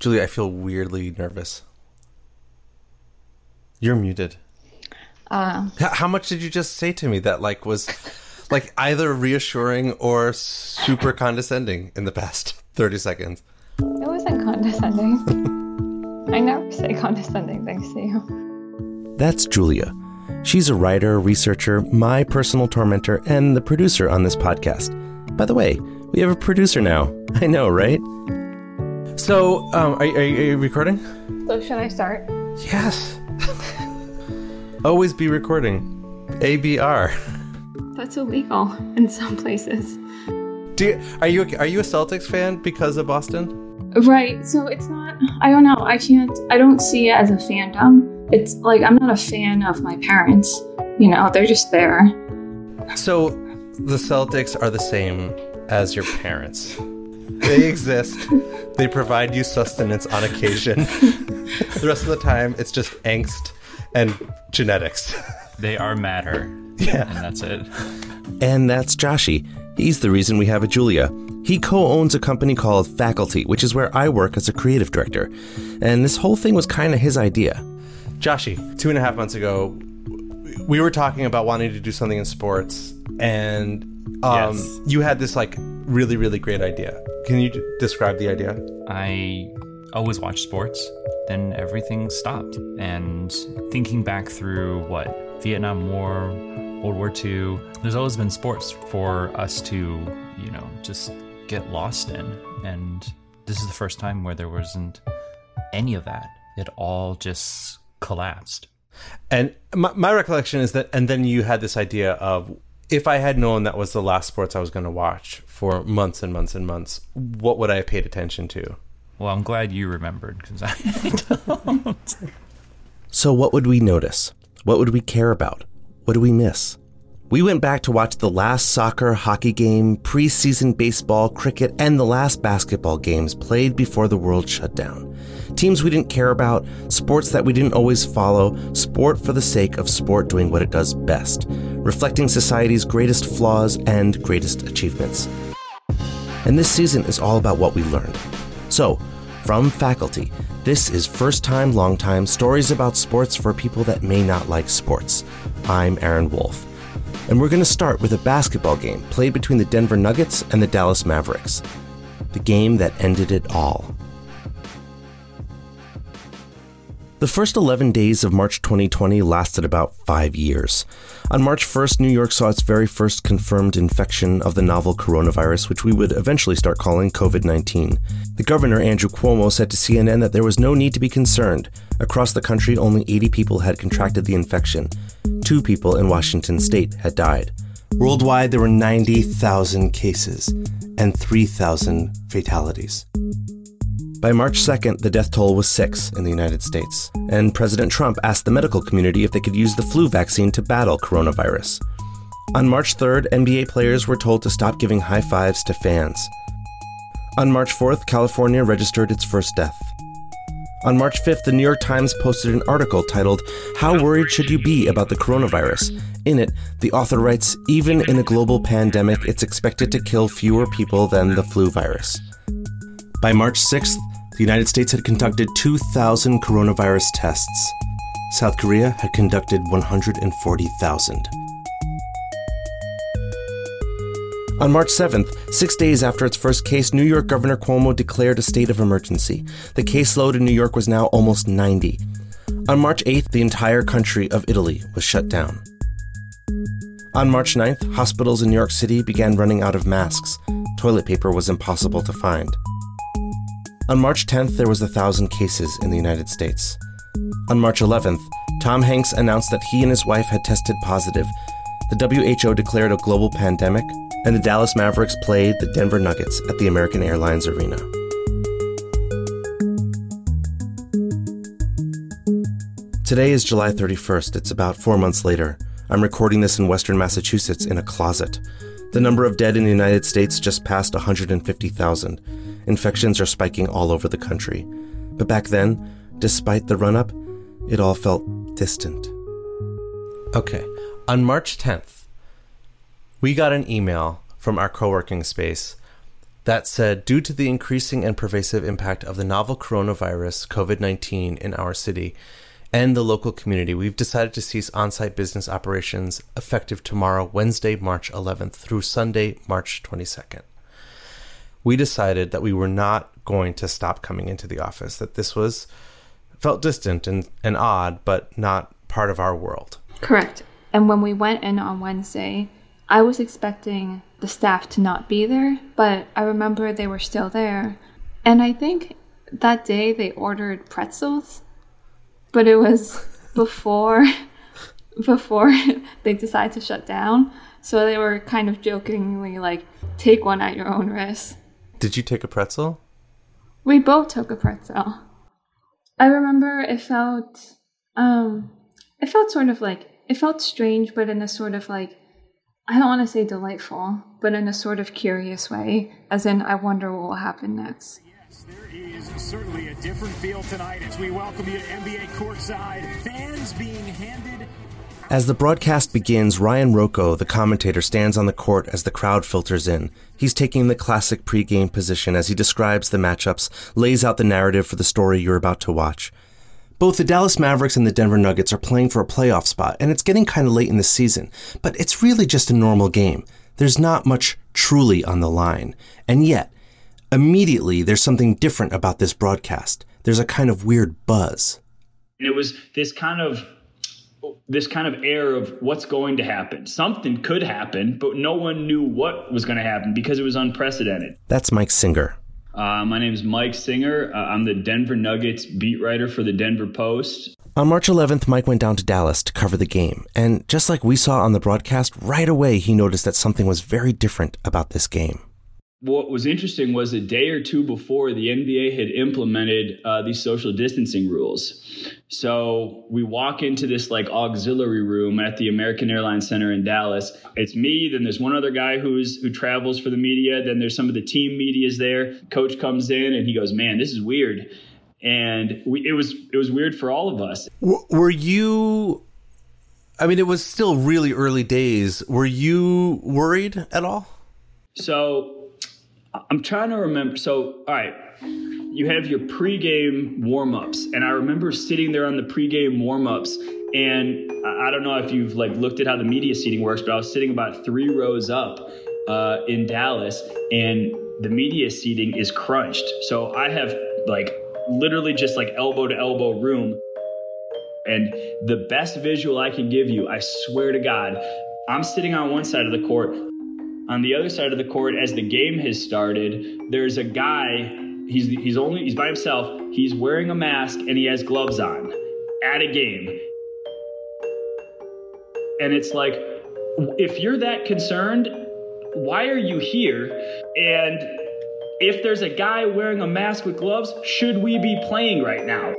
Julia, I feel weirdly nervous. You're muted. Uh, How much did you just say to me that like was like either reassuring or super condescending in the past 30 seconds? it wasn't condescending. I never say condescending things to you. That's Julia. She's a writer, researcher, my personal tormentor, and the producer on this podcast. By the way, we have a producer now. I know, right? So, um, are, are, are you recording? So should I start? Yes. Always be recording. ABR. That's illegal in some places. Do you, are you are you a Celtics fan because of Boston? Right. So it's not. I don't know. I can't. I don't see it as a fandom. It's like I'm not a fan of my parents. You know, they're just there. So, the Celtics are the same as your parents. They exist. They provide you sustenance on occasion. the rest of the time, it's just angst and genetics. They are matter. Yeah. And that's it. And that's Joshi. He's the reason we have a Julia. He co owns a company called Faculty, which is where I work as a creative director. And this whole thing was kind of his idea. Joshi, two and a half months ago, we were talking about wanting to do something in sports, and um, Yes. you had this like really, really great idea. Can you d- describe the idea? I always watched sports, then everything stopped. And thinking back through what Vietnam War, World War II, there's always been sports for us to, you know, just get lost in. And this is the first time where there wasn't any of that. It all just collapsed. And my, my recollection is that, and then you had this idea of if I had known that was the last sports I was going to watch for months and months and months, what would I have paid attention to? Well, I'm glad you remembered because I don't. So, what would we notice? What would we care about? What do we miss? We went back to watch the last soccer, hockey game, preseason baseball, cricket, and the last basketball games played before the world shut down. Teams we didn't care about, sports that we didn't always follow, sport for the sake of sport doing what it does best, reflecting society's greatest flaws and greatest achievements. And this season is all about what we learned. So, from faculty, this is First Time, Long Time Stories about Sports for People That May Not Like Sports. I'm Aaron Wolfe. And we're going to start with a basketball game played between the Denver Nuggets and the Dallas Mavericks. The game that ended it all. The first 11 days of March 2020 lasted about five years. On March 1st, New York saw its very first confirmed infection of the novel coronavirus, which we would eventually start calling COVID 19. The governor, Andrew Cuomo, said to CNN that there was no need to be concerned. Across the country, only 80 people had contracted the infection. Two people in Washington state had died. Worldwide, there were 90,000 cases and 3,000 fatalities. By March 2nd, the death toll was six in the United States, and President Trump asked the medical community if they could use the flu vaccine to battle coronavirus. On March 3rd, NBA players were told to stop giving high fives to fans. On March 4th, California registered its first death. On March 5th, the New York Times posted an article titled, How Worried Should You Be About the Coronavirus? In it, the author writes, Even in a global pandemic, it's expected to kill fewer people than the flu virus. By March 6th, the United States had conducted 2,000 coronavirus tests. South Korea had conducted 140,000. On March 7th, six days after its first case, New York Governor Cuomo declared a state of emergency. The caseload in New York was now almost 90. On March 8th, the entire country of Italy was shut down. On March 9th, hospitals in New York City began running out of masks. Toilet paper was impossible to find. On March 10th, there was a thousand cases in the United States. On March 11th, Tom Hanks announced that he and his wife had tested positive. The WHO declared a global pandemic, and the Dallas Mavericks played the Denver Nuggets at the American Airlines Arena. Today is July 31st. It's about four months later. I'm recording this in western Massachusetts in a closet. The number of dead in the United States just passed 150,000. Infections are spiking all over the country. But back then, despite the run up, it all felt distant. Okay. On March 10th, we got an email from our co working space That said, due to the increasing and pervasive impact of the novel coronavirus COVID 19 in our city and the local community, we've decided to cease on site business operations effective tomorrow, Wednesday, March 11th, through Sunday, March 22nd. We decided that we were not going to stop coming into the office, that this was felt distant and, and odd, but not part of our world. Correct. And when we went in on Wednesday, I was expecting the staff to not be there, but I remember they were still there. And I think that day they ordered pretzels, but it was before before they decided to shut down. So they were kind of jokingly like, take one at your own risk. Did you take a pretzel? We both took a pretzel. I remember it felt um it felt sort of like it felt strange but in a sort of like I don't want to say delightful, but in a sort of curious way, as in I wonder what will happen next. Yes, there is certainly a different feel tonight as we welcome you to NBA courtside. Fans being handed As the broadcast begins, Ryan Ruocco, the commentator, stands on the court as the crowd filters in. He's taking the classic pregame position as he describes the matchups, lays out the narrative for the story you're about to watch. Both the Dallas Mavericks and the Denver Nuggets are playing for a playoff spot, and it's getting kind of late in the season, but it's really just a normal game. There's not much truly on the line. And yet, immediately, there's something different about this broadcast. There's a kind of weird buzz. And it was this kind of this kind of air of what's going to happen. Something could happen, but no one knew what was going to happen because it was unprecedented. That's Mike Singer. Uh, my name is Mike Singer. Uh, I'm the Denver Nuggets beat writer for the Denver Post. On March 11th, Mike went down to Dallas to cover the game, and just like we saw on the broadcast, right away he noticed that something was very different about this game. What was interesting was a day or two before the NBA had implemented uh, these social distancing rules. So we walk into this like auxiliary room at the American Airlines Center in Dallas. It's me, then there's one other guy who's who travels for the media, then there's some of the team media's there. Coach comes in and he goes, "Man, this is weird." And we, it was it was weird for all of us. W- were you? I mean, it was still really early days. Were you worried at all? So I'm trying to remember. So, all right, you have your pregame warm ups, and I remember sitting there on the pregame warm ups, and I don't know if you've like looked at how the media seating works, but I was sitting about three rows up uh, in Dallas, and the media seating is crunched. So I have like literally just like elbow to elbow room. And the best visual I can give you, I swear to God, I'm sitting on one side of the court. On the other side of the court, as the game has started, there's a guy. He's he's only he's by himself. He's wearing a mask and he has gloves on at a game. And it's like, if you're that concerned, why are you here? And if there's a guy wearing a mask with gloves, should we be playing right now?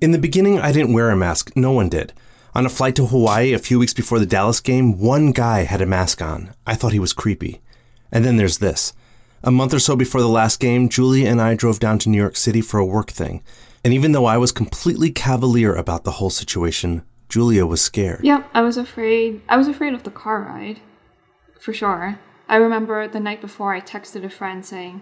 In the beginning, I didn't wear a mask. No one did. On a flight to Hawaii a few weeks before the Dallas game, one guy had a mask on. I thought he was creepy. And then there's this. A month or so before the last game, Julia and I drove down to New York City for a work thing. And even though I was completely cavalier about the whole situation, Julia was scared. Yep, I was afraid. I was afraid of the car ride, for sure. I remember the night before I texted a friend saying,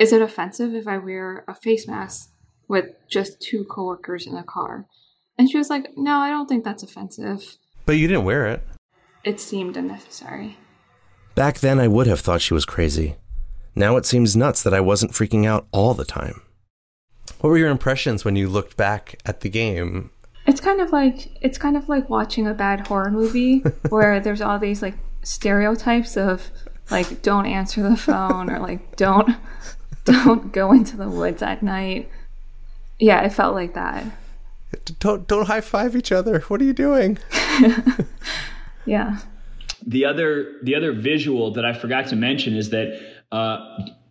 "Is it offensive if I wear a face mask with just two coworkers in a car?" And she was like, "No, I don't think that's offensive. But you didn't wear it. It seemed unnecessary." Back then, I would have thought she was crazy. Now it seems nuts that I wasn't freaking out all the time. What were your impressions when you looked back at the game? It's kind of like it's kind of like watching a bad horror movie where there's all these like stereotypes of like don't answer the phone or like don't don't go into the woods at night. Yeah, it felt like that. Don't don't high five each other. What are you doing? Yeah. The other the other visual that I forgot to mention is that uh,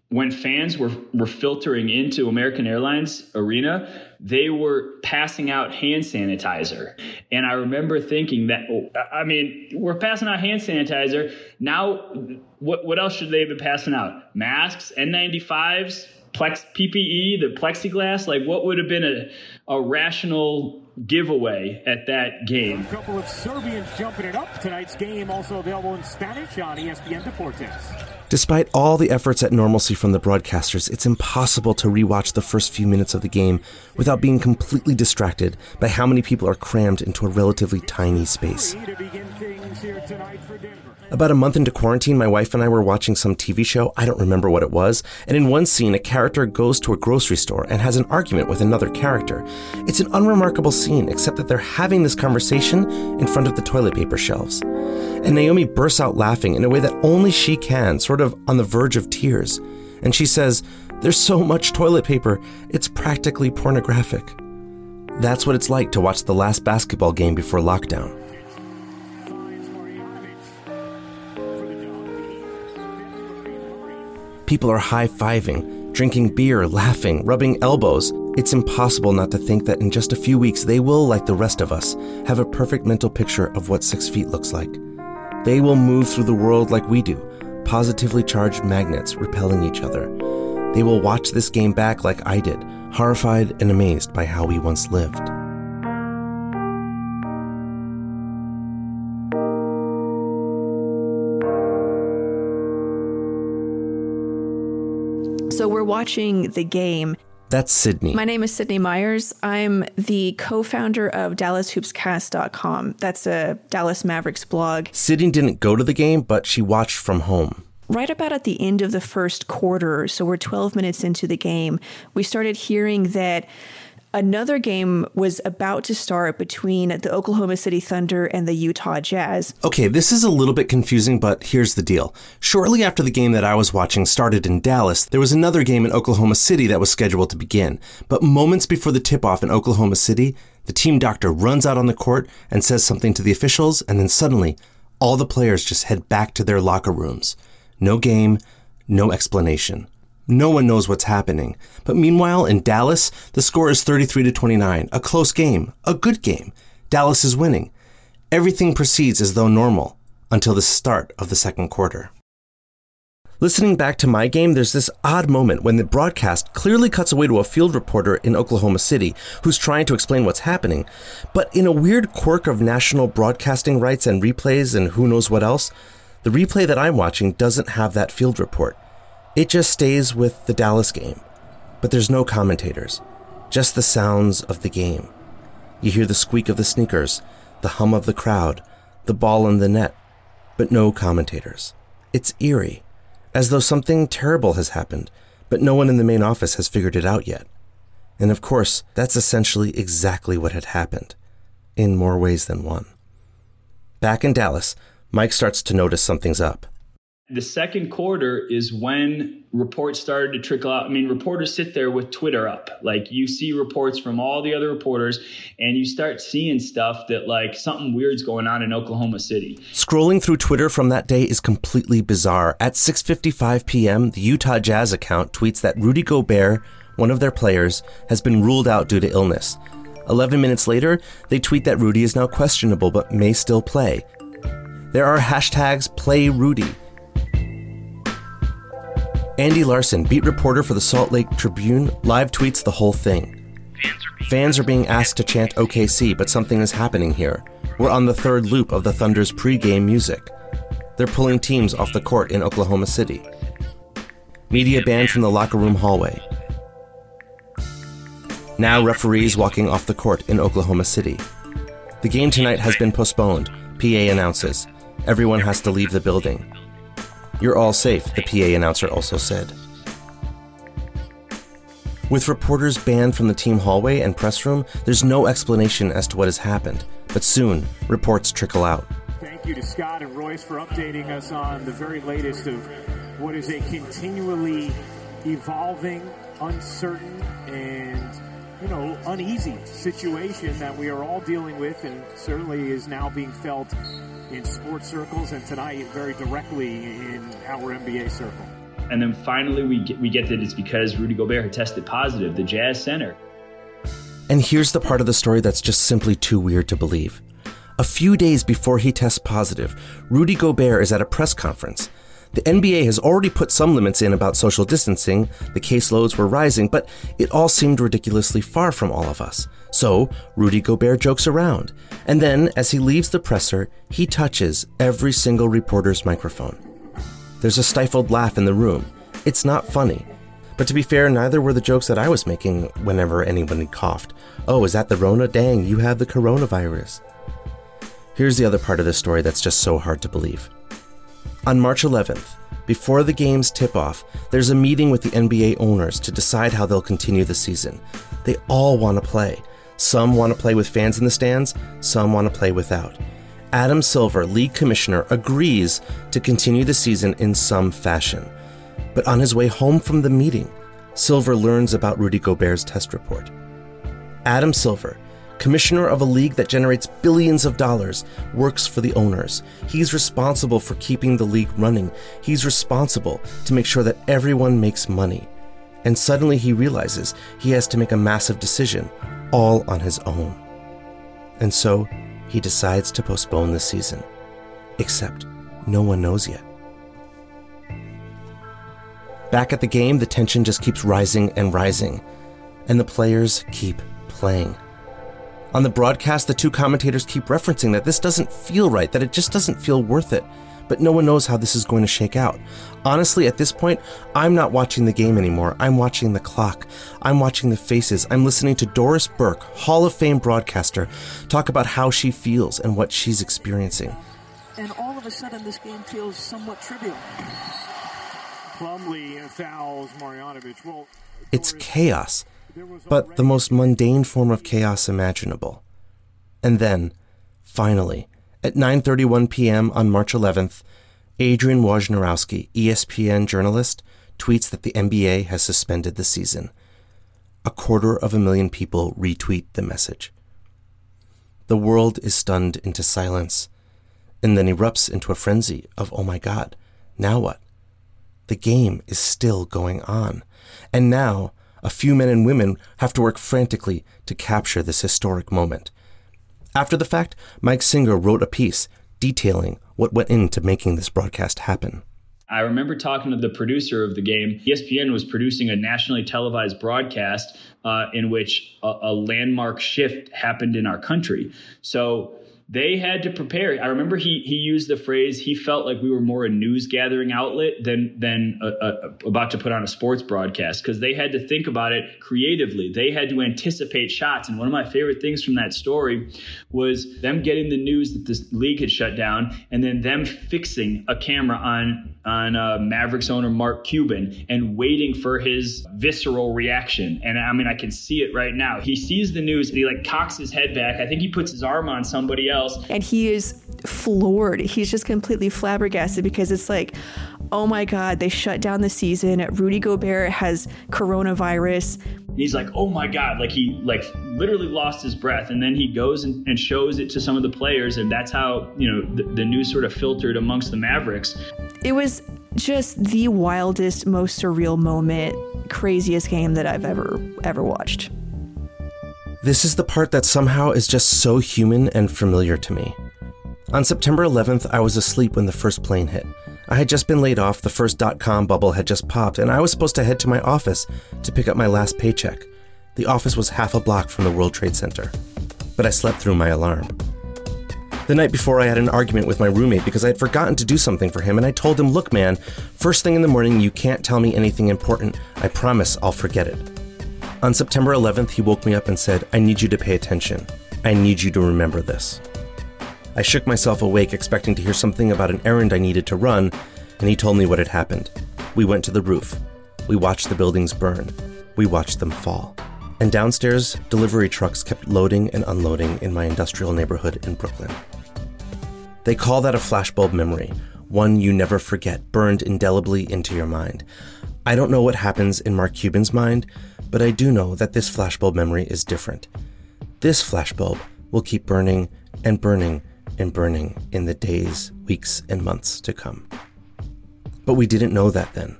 when fans were were filtering into American Airlines Arena, they were passing out hand sanitizer, and I remember thinking that oh, I mean we're passing out hand sanitizer now. What what else should they have been passing out? Masks, N95s, Plex PPE, the plexiglass. Like what would have been a a rational giveaway at that game. A couple of Serbians jumping it up. Tonight's game also available in Spanish on ESPN Deportes. Despite all the efforts at normalcy from the broadcasters, it's impossible to rewatch the first few minutes of the game without being completely distracted by how many people are crammed into a relatively tiny space. About a month into quarantine, my wife and I were watching some TV show, I don't remember what it was, and in one scene, a character goes to a grocery store and has an argument with another character. It's an unremarkable scene, except that they're having this conversation in front of the toilet paper shelves. And Naomi bursts out laughing in a way that only she can, sort of on the verge of tears. And she says, There's so much toilet paper, it's practically pornographic. That's what it's like to watch the last basketball game before lockdown. People are high fiving, drinking beer, laughing, rubbing elbows. It's impossible not to think that in just a few weeks they will, like the rest of us, have a perfect mental picture of what six feet looks like. They will move through the world like we do, positively charged magnets repelling each other. They will watch this game back like I did, horrified and amazed by how we once lived. Watching the game. That's Sydney. My name is Sydney Myers. I'm the co founder of DallasHoopsCast.com. That's a Dallas Mavericks blog. Sydney didn't go to the game, but she watched from home. Right about at the end of the first quarter, so we're 12 minutes into the game, we started hearing that Another game was about to start between the Oklahoma City Thunder and the Utah Jazz. Okay, this is a little bit confusing, but here's the deal. Shortly after the game that I was watching started in Dallas, there was another game in Oklahoma City that was scheduled to begin. But moments before the tip off in Oklahoma City, the team doctor runs out on the court and says something to the officials, and then suddenly, all the players just head back to their locker rooms. No game, no explanation. No one knows what's happening. But meanwhile, in Dallas, the score is 33 to 29, a close game, a good game. Dallas is winning. Everything proceeds as though normal until the start of the second quarter. Listening back to my game, there's this odd moment when the broadcast clearly cuts away to a field reporter in Oklahoma City who's trying to explain what's happening. But in a weird quirk of national broadcasting rights and replays and who knows what else, the replay that I'm watching doesn't have that field report. It just stays with the Dallas game, but there's no commentators, just the sounds of the game. You hear the squeak of the sneakers, the hum of the crowd, the ball in the net, but no commentators. It's eerie, as though something terrible has happened, but no one in the main office has figured it out yet. And of course, that's essentially exactly what had happened, in more ways than one. Back in Dallas, Mike starts to notice something's up. The second quarter is when reports started to trickle out. I mean, reporters sit there with Twitter up. Like you see reports from all the other reporters and you start seeing stuff that like something weird's going on in Oklahoma City. Scrolling through Twitter from that day is completely bizarre. At 6:55 p.m., the Utah Jazz account tweets that Rudy Gobert, one of their players, has been ruled out due to illness. 11 minutes later, they tweet that Rudy is now questionable but may still play. There are hashtags play Rudy Andy Larsen, beat reporter for the Salt Lake Tribune, live tweets the whole thing. Fans are being asked to chant OKC, but something is happening here. We're on the third loop of the Thunder's pre-game music. They're pulling teams off the court in Oklahoma City. Media banned from the locker room hallway. Now referees walking off the court in Oklahoma City. The game tonight has been postponed, PA announces. Everyone has to leave the building. You're all safe, the PA announcer also said. With reporters banned from the team hallway and press room, there's no explanation as to what has happened, but soon reports trickle out. Thank you to Scott and Royce for updating us on the very latest of what is a continually evolving, uncertain, and you know, uneasy situation that we are all dealing with and certainly is now being felt in sports circles and tonight very directly in our NBA circle. And then finally, we get, we get that it's because Rudy Gobert had tested positive, the Jazz center. And here's the part of the story that's just simply too weird to believe. A few days before he tests positive, Rudy Gobert is at a press conference. The NBA has already put some limits in about social distancing, the caseloads were rising, but it all seemed ridiculously far from all of us. So, Rudy Gobert jokes around, and then, as he leaves the presser, he touches every single reporter's microphone. There's a stifled laugh in the room. It's not funny. But to be fair, neither were the jokes that I was making whenever anyone coughed. Oh, is that the Rona? Dang, you have the coronavirus. Here's the other part of this story that's just so hard to believe. On March 11th, before the game's tip off, there's a meeting with the NBA owners to decide how they'll continue the season. They all want to play. Some want to play with fans in the stands, some want to play without. Adam Silver, league commissioner, agrees to continue the season in some fashion. But on his way home from the meeting, Silver learns about Rudy Gobert's test report. Adam Silver, commissioner of a league that generates billions of dollars, works for the owners. He's responsible for keeping the league running. He's responsible to make sure that everyone makes money. And suddenly he realizes he has to make a massive decision all on his own. And so he decides to postpone the season. Except no one knows yet. Back at the game, the tension just keeps rising and rising, and the players keep playing. On the broadcast, the two commentators keep referencing that this doesn't feel right, that it just doesn't feel worth it, but no one knows how this is going to shake out. Honestly, at this point, I'm not watching the game anymore. I'm watching the clock. I'm watching the faces. I'm listening to Doris Burke, Hall of Fame broadcaster, talk about how she feels and what she's experiencing. And all of a sudden, this game feels somewhat trivial. Plumlee fouls Marjanovic. Well, It's chaos, but the most mundane form of chaos imaginable. And then, finally, at 9:31 p.m. on March 11th, Adrian Wojnarowski, ESPN journalist, tweets that the NBA has suspended the season. A quarter of a million people retweet the message. The world is stunned into silence, and then erupts into a frenzy of, oh my God, now what? The game is still going on. And now, a few men and women have to work frantically to capture this historic moment. After the fact, Mike Singer wrote a piece detailing what went into making this broadcast happen. I remember talking to the producer of the game. ESPN was producing a nationally televised broadcast uh, in which a, a landmark shift happened in our country. So they had to prepare. I remember he he used the phrase he felt like we were more a news gathering outlet than than a, a, about to put on a sports broadcast because they had to think about it creatively. They had to anticipate shots. And one of my favorite things from that story was them getting the news that this league had shut down, and then them fixing a camera on on uh, Mavericks owner Mark Cuban and waiting for his visceral reaction. And I mean, I can see it right now. He sees the news and he like cocks his head back. I think he puts his arm on somebody else. And he is floored. He's just completely flabbergasted because it's like, oh my God, they shut down the season. Rudy Gobert has coronavirus. He's like, oh my God, like he like literally lost his breath. And then he goes and, and shows it to some of the players. And that's how, you know, the, the news sort of filtered amongst the Mavericks. It was just the wildest, most surreal moment, craziest game that I've ever, ever watched. This is the part that somehow is just so human and familiar to me. On September 11th, I was asleep when the first plane hit. I had just been laid off, the first dot com bubble had just popped, and I was supposed to head to my office to pick up my last paycheck. The office was half a block from the World Trade Center, but I slept through my alarm. The night before, I had an argument with my roommate because I had forgotten to do something for him, and I told him, Look, man, first thing in the morning, you can't tell me anything important. I promise I'll forget it. On September 11th, he woke me up and said, I need you to pay attention. I need you to remember this. I shook myself awake, expecting to hear something about an errand I needed to run, and he told me what had happened. We went to the roof. We watched the buildings burn. We watched them fall. And downstairs, delivery trucks kept loading and unloading in my industrial neighborhood in Brooklyn. They call that a flashbulb memory, one you never forget, burned indelibly into your mind. I don't know what happens in Mark Cuban's mind, but I do know that this flashbulb memory is different. This flashbulb will keep burning and burning and burning in the days, weeks, and months to come. But we didn't know that then.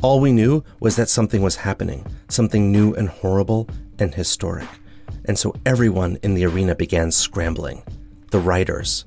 All we knew was that something was happening, something new and horrible and historic. And so everyone in the arena began scrambling. The writers,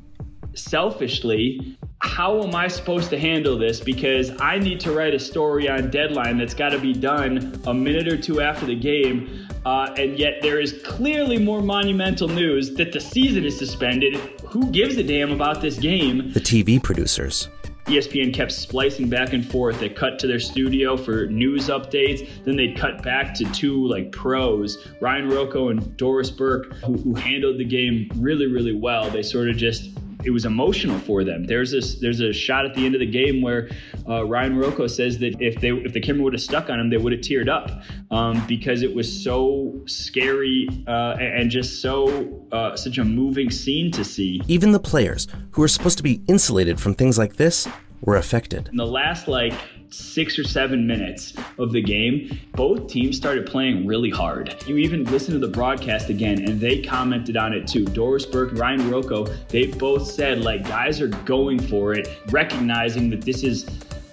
selfishly, how am I supposed to handle this? Because I need to write a story on deadline that's got to be done a minute or two after the game. Uh, and yet there is clearly more monumental news that the season is suspended. Who gives a damn about this game? The TV producers. ESPN kept splicing back and forth. They cut to their studio for news updates. Then they'd cut back to two like pros, Ryan Ruocco and Doris Burke, who, who handled the game really, really well. They sort of just it was emotional for them. There's this there's a shot at the end of the game where uh, Ryan Ruocco says that if they if the camera would have stuck on him, they would have teared up um, because it was so scary uh, and just so uh, such a moving scene to see. Even the players, who are supposed to be insulated from things like this, were affected. In the last like six or seven minutes of the game, both teams started playing really hard. You even listen to the broadcast again, and they commented on it too. Doris Burke, Ryan Ruocco, they both said like guys are going for it, recognizing that this is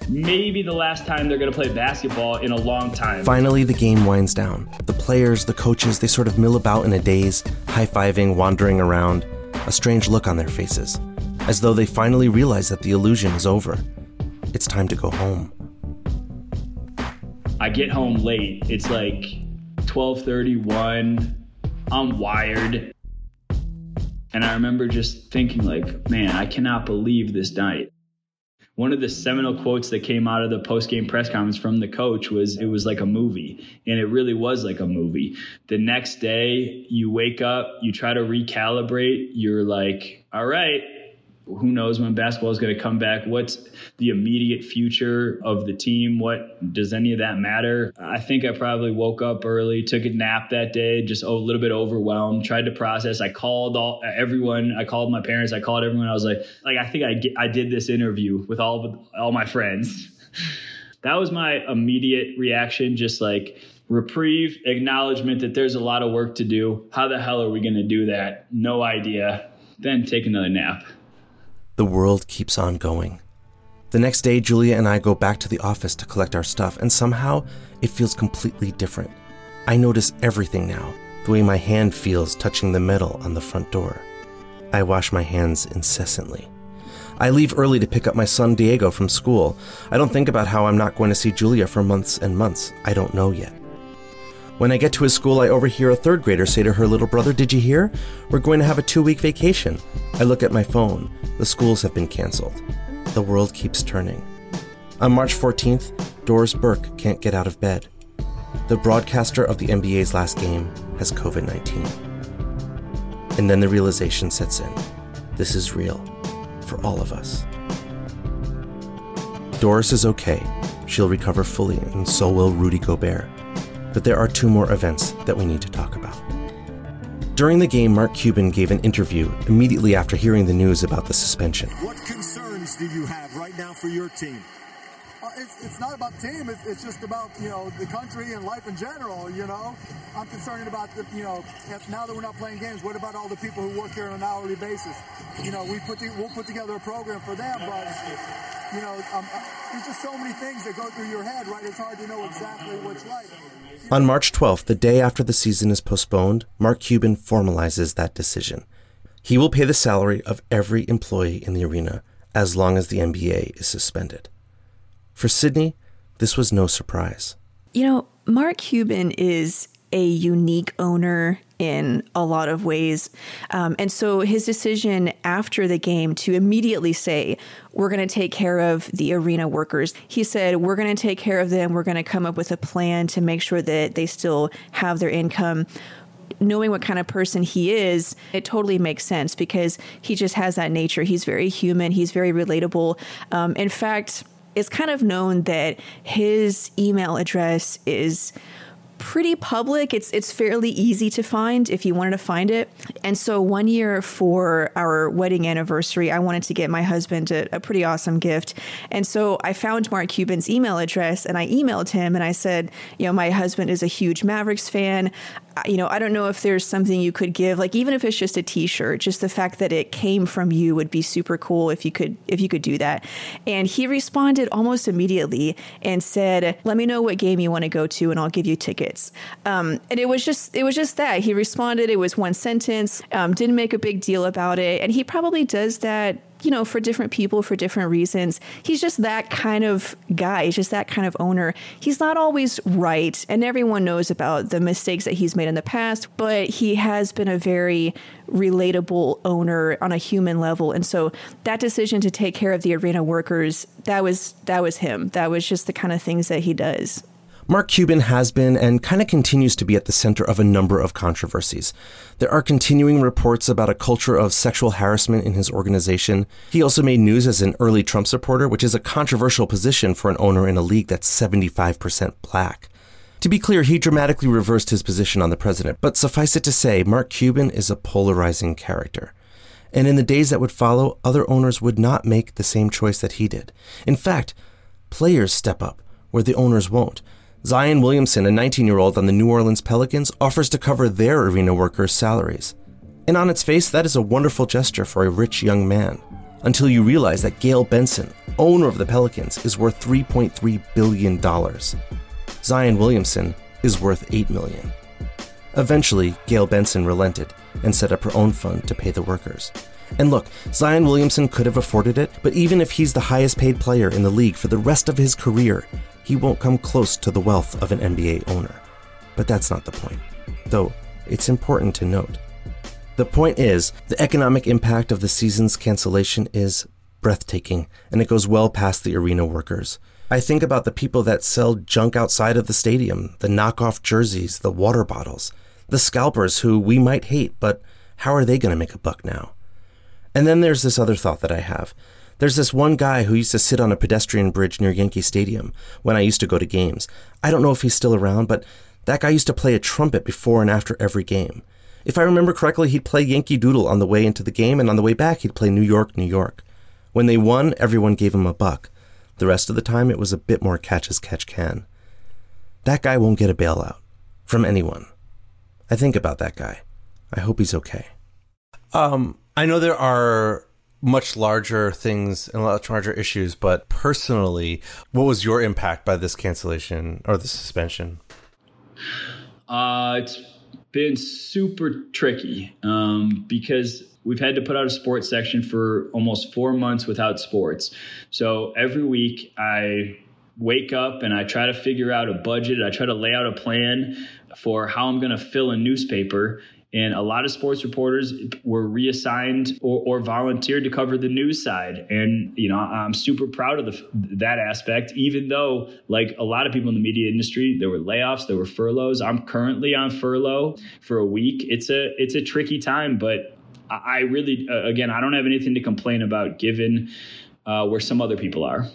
maybe the last time they're going to play basketball in a long time. Finally, the game winds down. The players, the coaches, they sort of mill about in a daze, high fiving, wandering around, a strange look on their faces, as though they finally realize that the illusion is over. It's time to go home. I get home late. It's like 12:31. I'm wired. And I remember just thinking like, man, I cannot believe this night. One of the seminal quotes that came out of the post-game press conference from the coach was it was like a movie, and it really was like a movie. The next day, you wake up, you try to recalibrate, you're like, all right, who knows when basketball is going to come back. What's the immediate future of the team? What does any of that matter? I think i probably woke up early took a nap that day just a little bit overwhelmed tried to process. I called all everyone i called my parents i called everyone. I was like like i think i, I did this interview with all all my friends. That was my immediate reaction just like reprieve acknowledgement that there's a lot of work to do. How the hell are we going to do that? No idea. Then take another nap the world keeps on going. The next day, Julia and I go back to the office to collect our stuff, and somehow it feels completely different. I notice everything now the way my hand feels touching the metal on the front door. I wash my hands incessantly. I leave early to pick up my son Diego from school. I don't think about how I'm not going to see Julia for months and months. I don't know yet. When I get to his school, I overhear a third grader say to her little brother, Did you hear? We're going to have a two week vacation. I look at my phone. The schools have been canceled. The world keeps turning. On March 14th, Doris Burke can't get out of bed. The broadcaster of the NBA's last game has COVID 19. And then the realization sets in this is real for all of us. Doris is okay. She'll recover fully, and so will Rudy Gobert. But there are two more events that we need to talk about. During the game, Mark Cuban gave an interview immediately after hearing the news about the suspension. What concerns do you have right now for your team? Uh, it's, it's not about team. It's, it's just about you know the country and life in general. You know, I'm concerned about the you know if, now that we're not playing games. What about all the people who work here on an hourly basis? You know, we put the, we'll put together a program for them, but you know, um, uh, there's just so many things that go through your head. Right? It's hard to know exactly what's like. On March 12th, the day after the season is postponed, Mark Cuban formalizes that decision. He will pay the salary of every employee in the arena as long as the NBA is suspended. For Sydney, this was no surprise. You know, Mark Cuban is a unique owner in a lot of ways. Um, and so his decision after the game to immediately say, we're going to take care of the arena workers, he said, we're going to take care of them. We're going to come up with a plan to make sure that they still have their income knowing what kind of person he is, it totally makes sense because he just has that nature. He's very human, he's very relatable. Um, in fact, it's kind of known that his email address is pretty public. It's it's fairly easy to find if you wanted to find it. And so one year for our wedding anniversary, I wanted to get my husband a, a, pretty awesome gift. And so I found Mark Cuban's email address and I emailed him and I said, you know, my husband is a huge Mavericks fan you know, I don't know if there's something you could give, like even if it's just a T-shirt, just the fact that it came from you would be super cool if you could if you could do that. And he responded almost immediately and said, "Let me know what game you want to go to, and I'll give you tickets." Um, and it was just it was just that he responded. It was one sentence, um, didn't make a big deal about it, and he probably does that you know, for different people for different reasons. He's just that kind of guy. He's just that kind of owner. He's not always right, and everyone knows about the mistakes that he's made in the past, but he has been a very relatable owner on a human level. And so that decision to take care of the arena workers, that was that was him. That was just the kind of things that he does. Mark Cuban has been and kind of continues to be at the center of a number of controversies. There are continuing reports about a culture of sexual harassment in his organization. He also made news as an early Trump supporter, which is a controversial position for an owner in a league that's 75% black. To be clear, he dramatically reversed his position on the president, but suffice it to say, Mark Cuban is a polarizing character. And in the days that would follow, other owners would not make the same choice that he did. In fact, players step up where the owners won't. Zion Williamson, a 19 year old on the New Orleans Pelicans, offers to cover their arena workers' salaries. And on its face, that is a wonderful gesture for a rich young man. Until you realize that Gayle Benson, owner of the Pelicans, is worth $3.3 billion. Zion Williamson is worth $8 million. Eventually, Gayle Benson relented and set up her own fund to pay the workers. And look, Zion Williamson could have afforded it, but even if he's the highest paid player in the league for the rest of his career, he won't come close to the wealth of an NBA owner. But that's not the point, though it's important to note. The point is, the economic impact of the season's cancellation is breathtaking, and it goes well past the arena workers. I think about the people that sell junk outside of the stadium, the knockoff jerseys, the water bottles, the scalpers who we might hate, but how are they going to make a buck now? And then there's this other thought that I have. There's this one guy who used to sit on a pedestrian bridge near Yankee Stadium when I used to go to games. I don't know if he's still around, but that guy used to play a trumpet before and after every game. If I remember correctly, he'd play Yankee Doodle on the way into the game, and on the way back, he'd play New York, New York. When they won, everyone gave him a buck. The rest of the time, it was a bit more catch as catch can. That guy won't get a bailout from anyone. I think about that guy. I hope he's okay. Um, I know there are much larger things and much larger issues, but personally, what was your impact by this cancellation or the suspension? Uh, it's been super tricky um, because we've had to put out a sports section for almost four months without sports. So every week I wake up and I try to figure out a budget. I try to lay out a plan for how I'm going to fill a newspaper. And a lot of sports reporters were reassigned or, or, volunteered to cover the news side. And, you know, I'm super proud of the, that aspect, even though, like a lot of people in the media industry, there were layoffs, there were furloughs. I'm currently on furlough for a week. It's a, it's a tricky time, but I really, uh, again, I don't have anything to complain about given uh, where some other people are.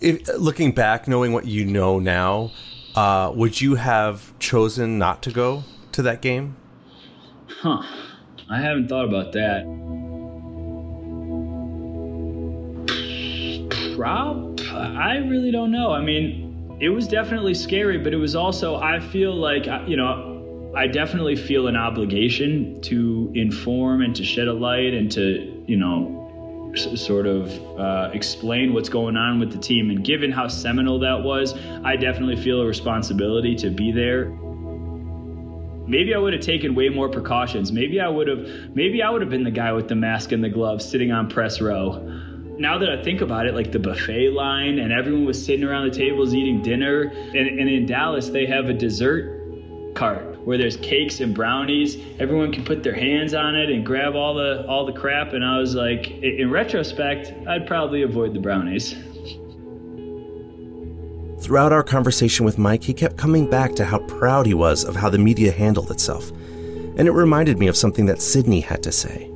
If, looking back, knowing what you know now, uh, would you have chosen not to go to that game? Huh. I haven't thought about that. Prob? I really don't know. I mean, it was definitely scary, but it was also, I feel like, you know, I definitely feel an obligation to inform and to shed a light and to, you know, sort of uh, explain what's going on with the team. And given how seminal that was, I definitely feel a responsibility to be there maybe I would have taken way more precautions. Maybe I would have maybe I would have been the guy with the mask and the gloves sitting on press row. Now that I think about it, like the buffet line and everyone was sitting around the tables eating dinner. And, and in Dallas, they have a dessert cart where there's cakes and brownies. Everyone can put their hands on it and grab all the all the crap. And I was like, in retrospect, I'd probably avoid the brownies. Throughout our conversation with Mike, he kept coming back to how proud he was of how the media handled itself. And it reminded me of something that Sydney had to say.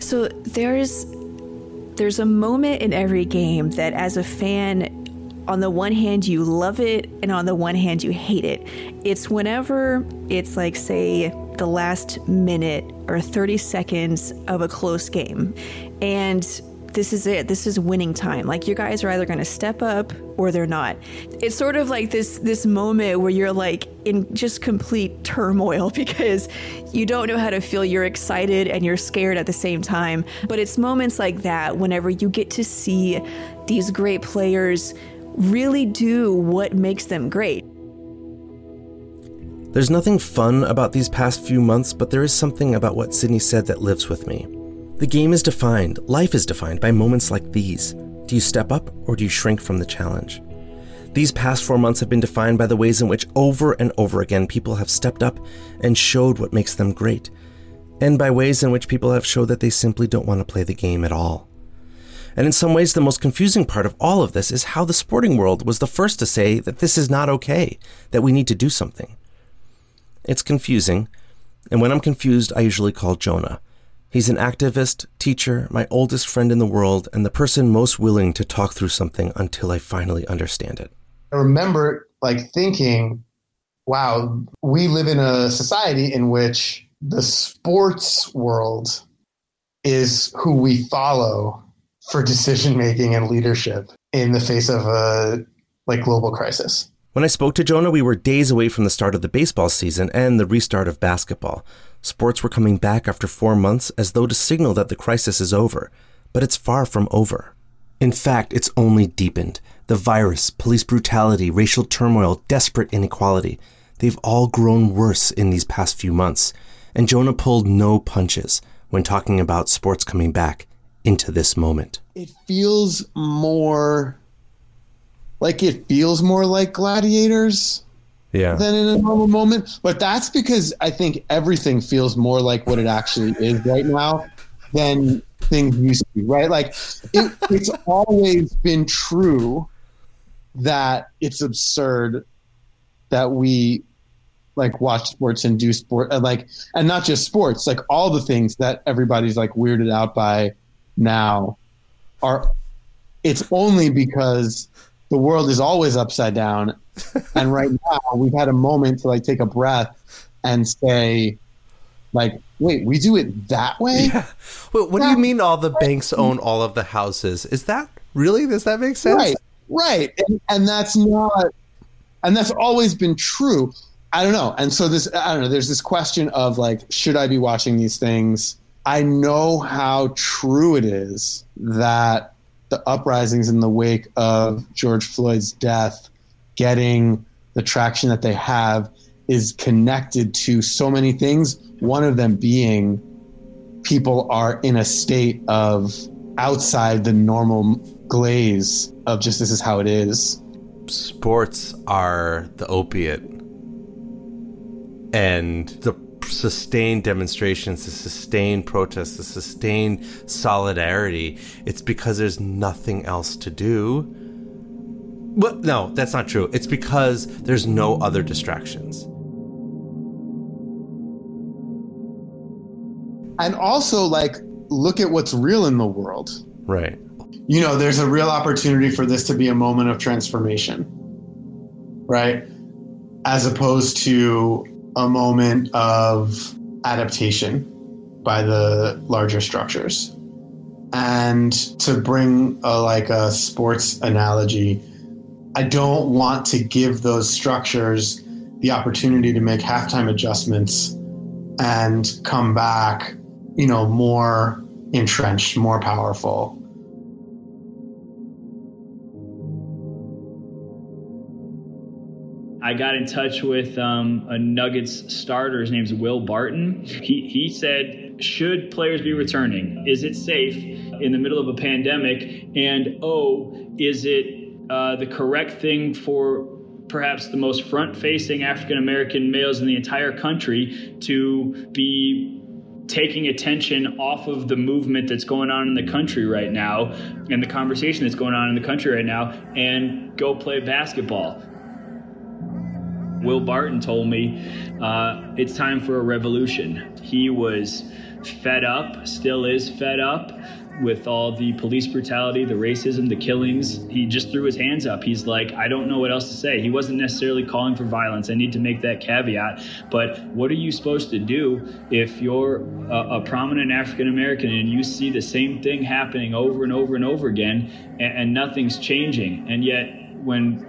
So there's there's a moment in every game that as a fan on the one hand you love it and on the one hand you hate it. It's whenever it's like say the last minute or 30 seconds of a close game and this is it. This is winning time. Like you guys are either going to step up or they're not. It's sort of like this this moment where you're like in just complete turmoil because you don't know how to feel. You're excited and you're scared at the same time. But it's moments like that whenever you get to see these great players really do what makes them great. There's nothing fun about these past few months, but there is something about what Sydney said that lives with me. The game is defined, life is defined by moments like these. Do you step up or do you shrink from the challenge? These past four months have been defined by the ways in which over and over again people have stepped up and showed what makes them great, and by ways in which people have showed that they simply don't want to play the game at all. And in some ways, the most confusing part of all of this is how the sporting world was the first to say that this is not okay, that we need to do something. It's confusing, and when I'm confused, I usually call Jonah. He's an activist, teacher, my oldest friend in the world, and the person most willing to talk through something until I finally understand it. I remember like thinking, wow, we live in a society in which the sports world is who we follow for decision making and leadership in the face of a like global crisis. When I spoke to Jonah, we were days away from the start of the baseball season and the restart of basketball. Sports were coming back after four months as though to signal that the crisis is over, but it's far from over. In fact, it's only deepened. The virus, police brutality, racial turmoil, desperate inequality, they've all grown worse in these past few months. And Jonah pulled no punches when talking about sports coming back into this moment. It feels more like it feels more like gladiators yeah. than in a normal moment. But that's because I think everything feels more like what it actually is right now than things used to be, right? Like it, it's always been true that it's absurd that we like watch sports and do sport and like and not just sports like all the things that everybody's like weirded out by now are it's only because the world is always upside down and right now we've had a moment to like take a breath and say like wait we do it that way? Yeah. Well, what that, do you mean all the banks own all of the houses? Is that really? Does that make sense? Right right. And, and that's not and that's always been true. I don't know. And so this i don't know there's this question of like should i be watching these things? I know how true it is that the uprisings in the wake of George Floyd's death getting the traction that they have is connected to so many things. One of them being people are in a state of outside the normal glaze of just this is how it is. Sports are the opiate. And the sustained demonstrations, the sustained protests, the sustained solidarity, it's because there's nothing else to do. Well, no, that's not true. It's because there's no other distractions. And also, like, look at what's real in the world. Right. You know, there's a real opportunity for this to be a moment of transformation, right? As opposed to a moment of adaptation by the larger structures. And to bring a, like a sports analogy, I don't want to give those structures the opportunity to make halftime adjustments and come back, you know, more entrenched, more powerful. I got in touch with um, a Nuggets starter. His name's Will Barton. He, he said, Should players be returning? Is it safe in the middle of a pandemic? And oh, is it uh, the correct thing for perhaps the most front facing African American males in the entire country to be taking attention off of the movement that's going on in the country right now and the conversation that's going on in the country right now and go play basketball. Will Barton told me uh, it's time for a revolution. He was fed up, still is fed up with all the police brutality, the racism, the killings. He just threw his hands up. He's like, I don't know what else to say. He wasn't necessarily calling for violence. I need to make that caveat. But what are you supposed to do if you're a, a prominent African American and you see the same thing happening over and over and over again and, and nothing's changing? And yet, when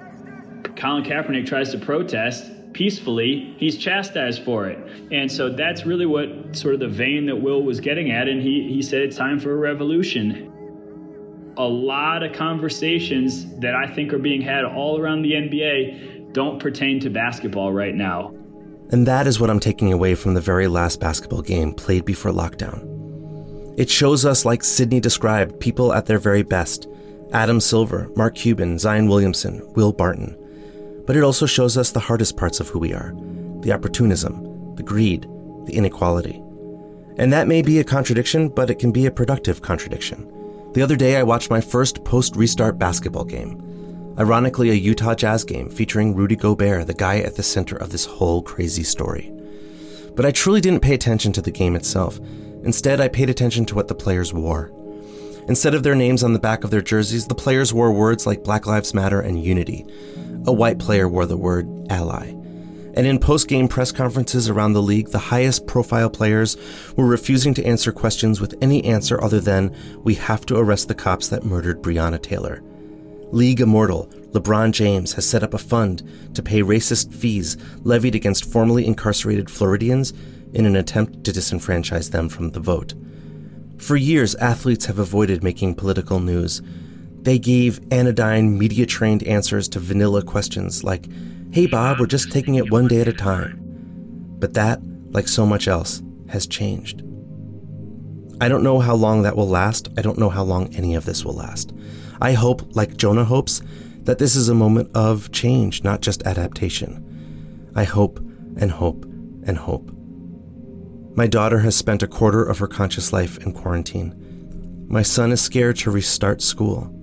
Colin Kaepernick tries to protest peacefully, he's chastised for it. And so that's really what sort of the vein that Will was getting at. And he, he said it's time for a revolution. A lot of conversations that I think are being had all around the NBA don't pertain to basketball right now. And that is what I'm taking away from the very last basketball game played before lockdown. It shows us, like Sydney described, people at their very best Adam Silver, Mark Cuban, Zion Williamson, Will Barton. But it also shows us the hardest parts of who we are the opportunism, the greed, the inequality. And that may be a contradiction, but it can be a productive contradiction. The other day, I watched my first post restart basketball game. Ironically, a Utah Jazz game featuring Rudy Gobert, the guy at the center of this whole crazy story. But I truly didn't pay attention to the game itself. Instead, I paid attention to what the players wore. Instead of their names on the back of their jerseys, the players wore words like Black Lives Matter and Unity. A white player wore the word ally. And in post game press conferences around the league, the highest profile players were refusing to answer questions with any answer other than, We have to arrest the cops that murdered Breonna Taylor. League immortal LeBron James has set up a fund to pay racist fees levied against formerly incarcerated Floridians in an attempt to disenfranchise them from the vote. For years, athletes have avoided making political news. They gave anodyne, media trained answers to vanilla questions like, Hey Bob, we're just taking it one day at a time. But that, like so much else, has changed. I don't know how long that will last. I don't know how long any of this will last. I hope, like Jonah hopes, that this is a moment of change, not just adaptation. I hope and hope and hope. My daughter has spent a quarter of her conscious life in quarantine. My son is scared to restart school.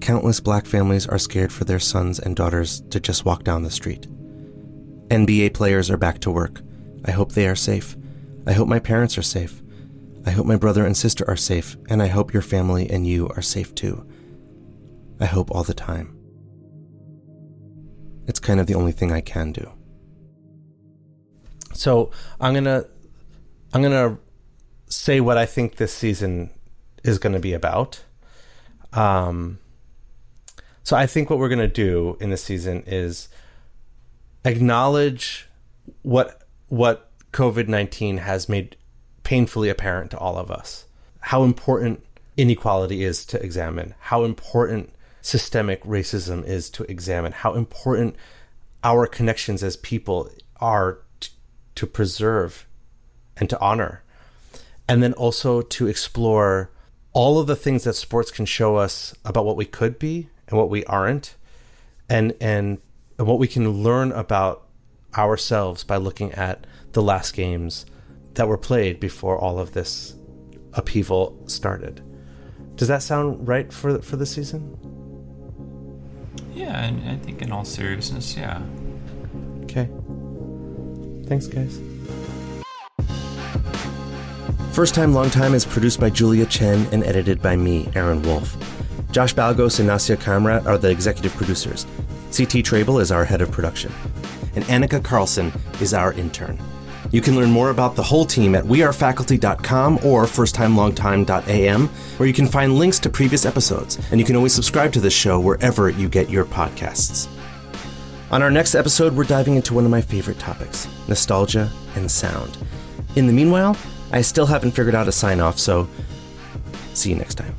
Countless black families are scared for their sons and daughters to just walk down the street. NBA players are back to work. I hope they are safe. I hope my parents are safe. I hope my brother and sister are safe, and I hope your family and you are safe too. I hope all the time. It's kind of the only thing I can do. So I'm gonna I'm gonna say what I think this season is gonna be about. Um, so I think what we're gonna do in this season is acknowledge what what COVID nineteen has made painfully apparent to all of us. How important inequality is to examine. How important systemic racism is to examine. How important our connections as people are t- to preserve and to honor. And then also to explore all of the things that sports can show us about what we could be and what we aren't and and, and what we can learn about ourselves by looking at the last games that were played before all of this upheaval started. Does that sound right for for the season? Yeah, and I think in all seriousness, yeah. Okay. Thanks, guys. First Time Long Time is produced by Julia Chen and edited by me, Aaron Wolfe. Josh Balgos and Nasia Kamrat are the executive producers. CT Trable is our head of production. And Annika Carlson is our intern. You can learn more about the whole team at wearefaculty.com or firsttimelongtime.am, where you can find links to previous episodes, and you can always subscribe to this show wherever you get your podcasts. On our next episode, we're diving into one of my favorite topics nostalgia and sound. In the meanwhile, I still haven't figured out a sign off, so see you next time.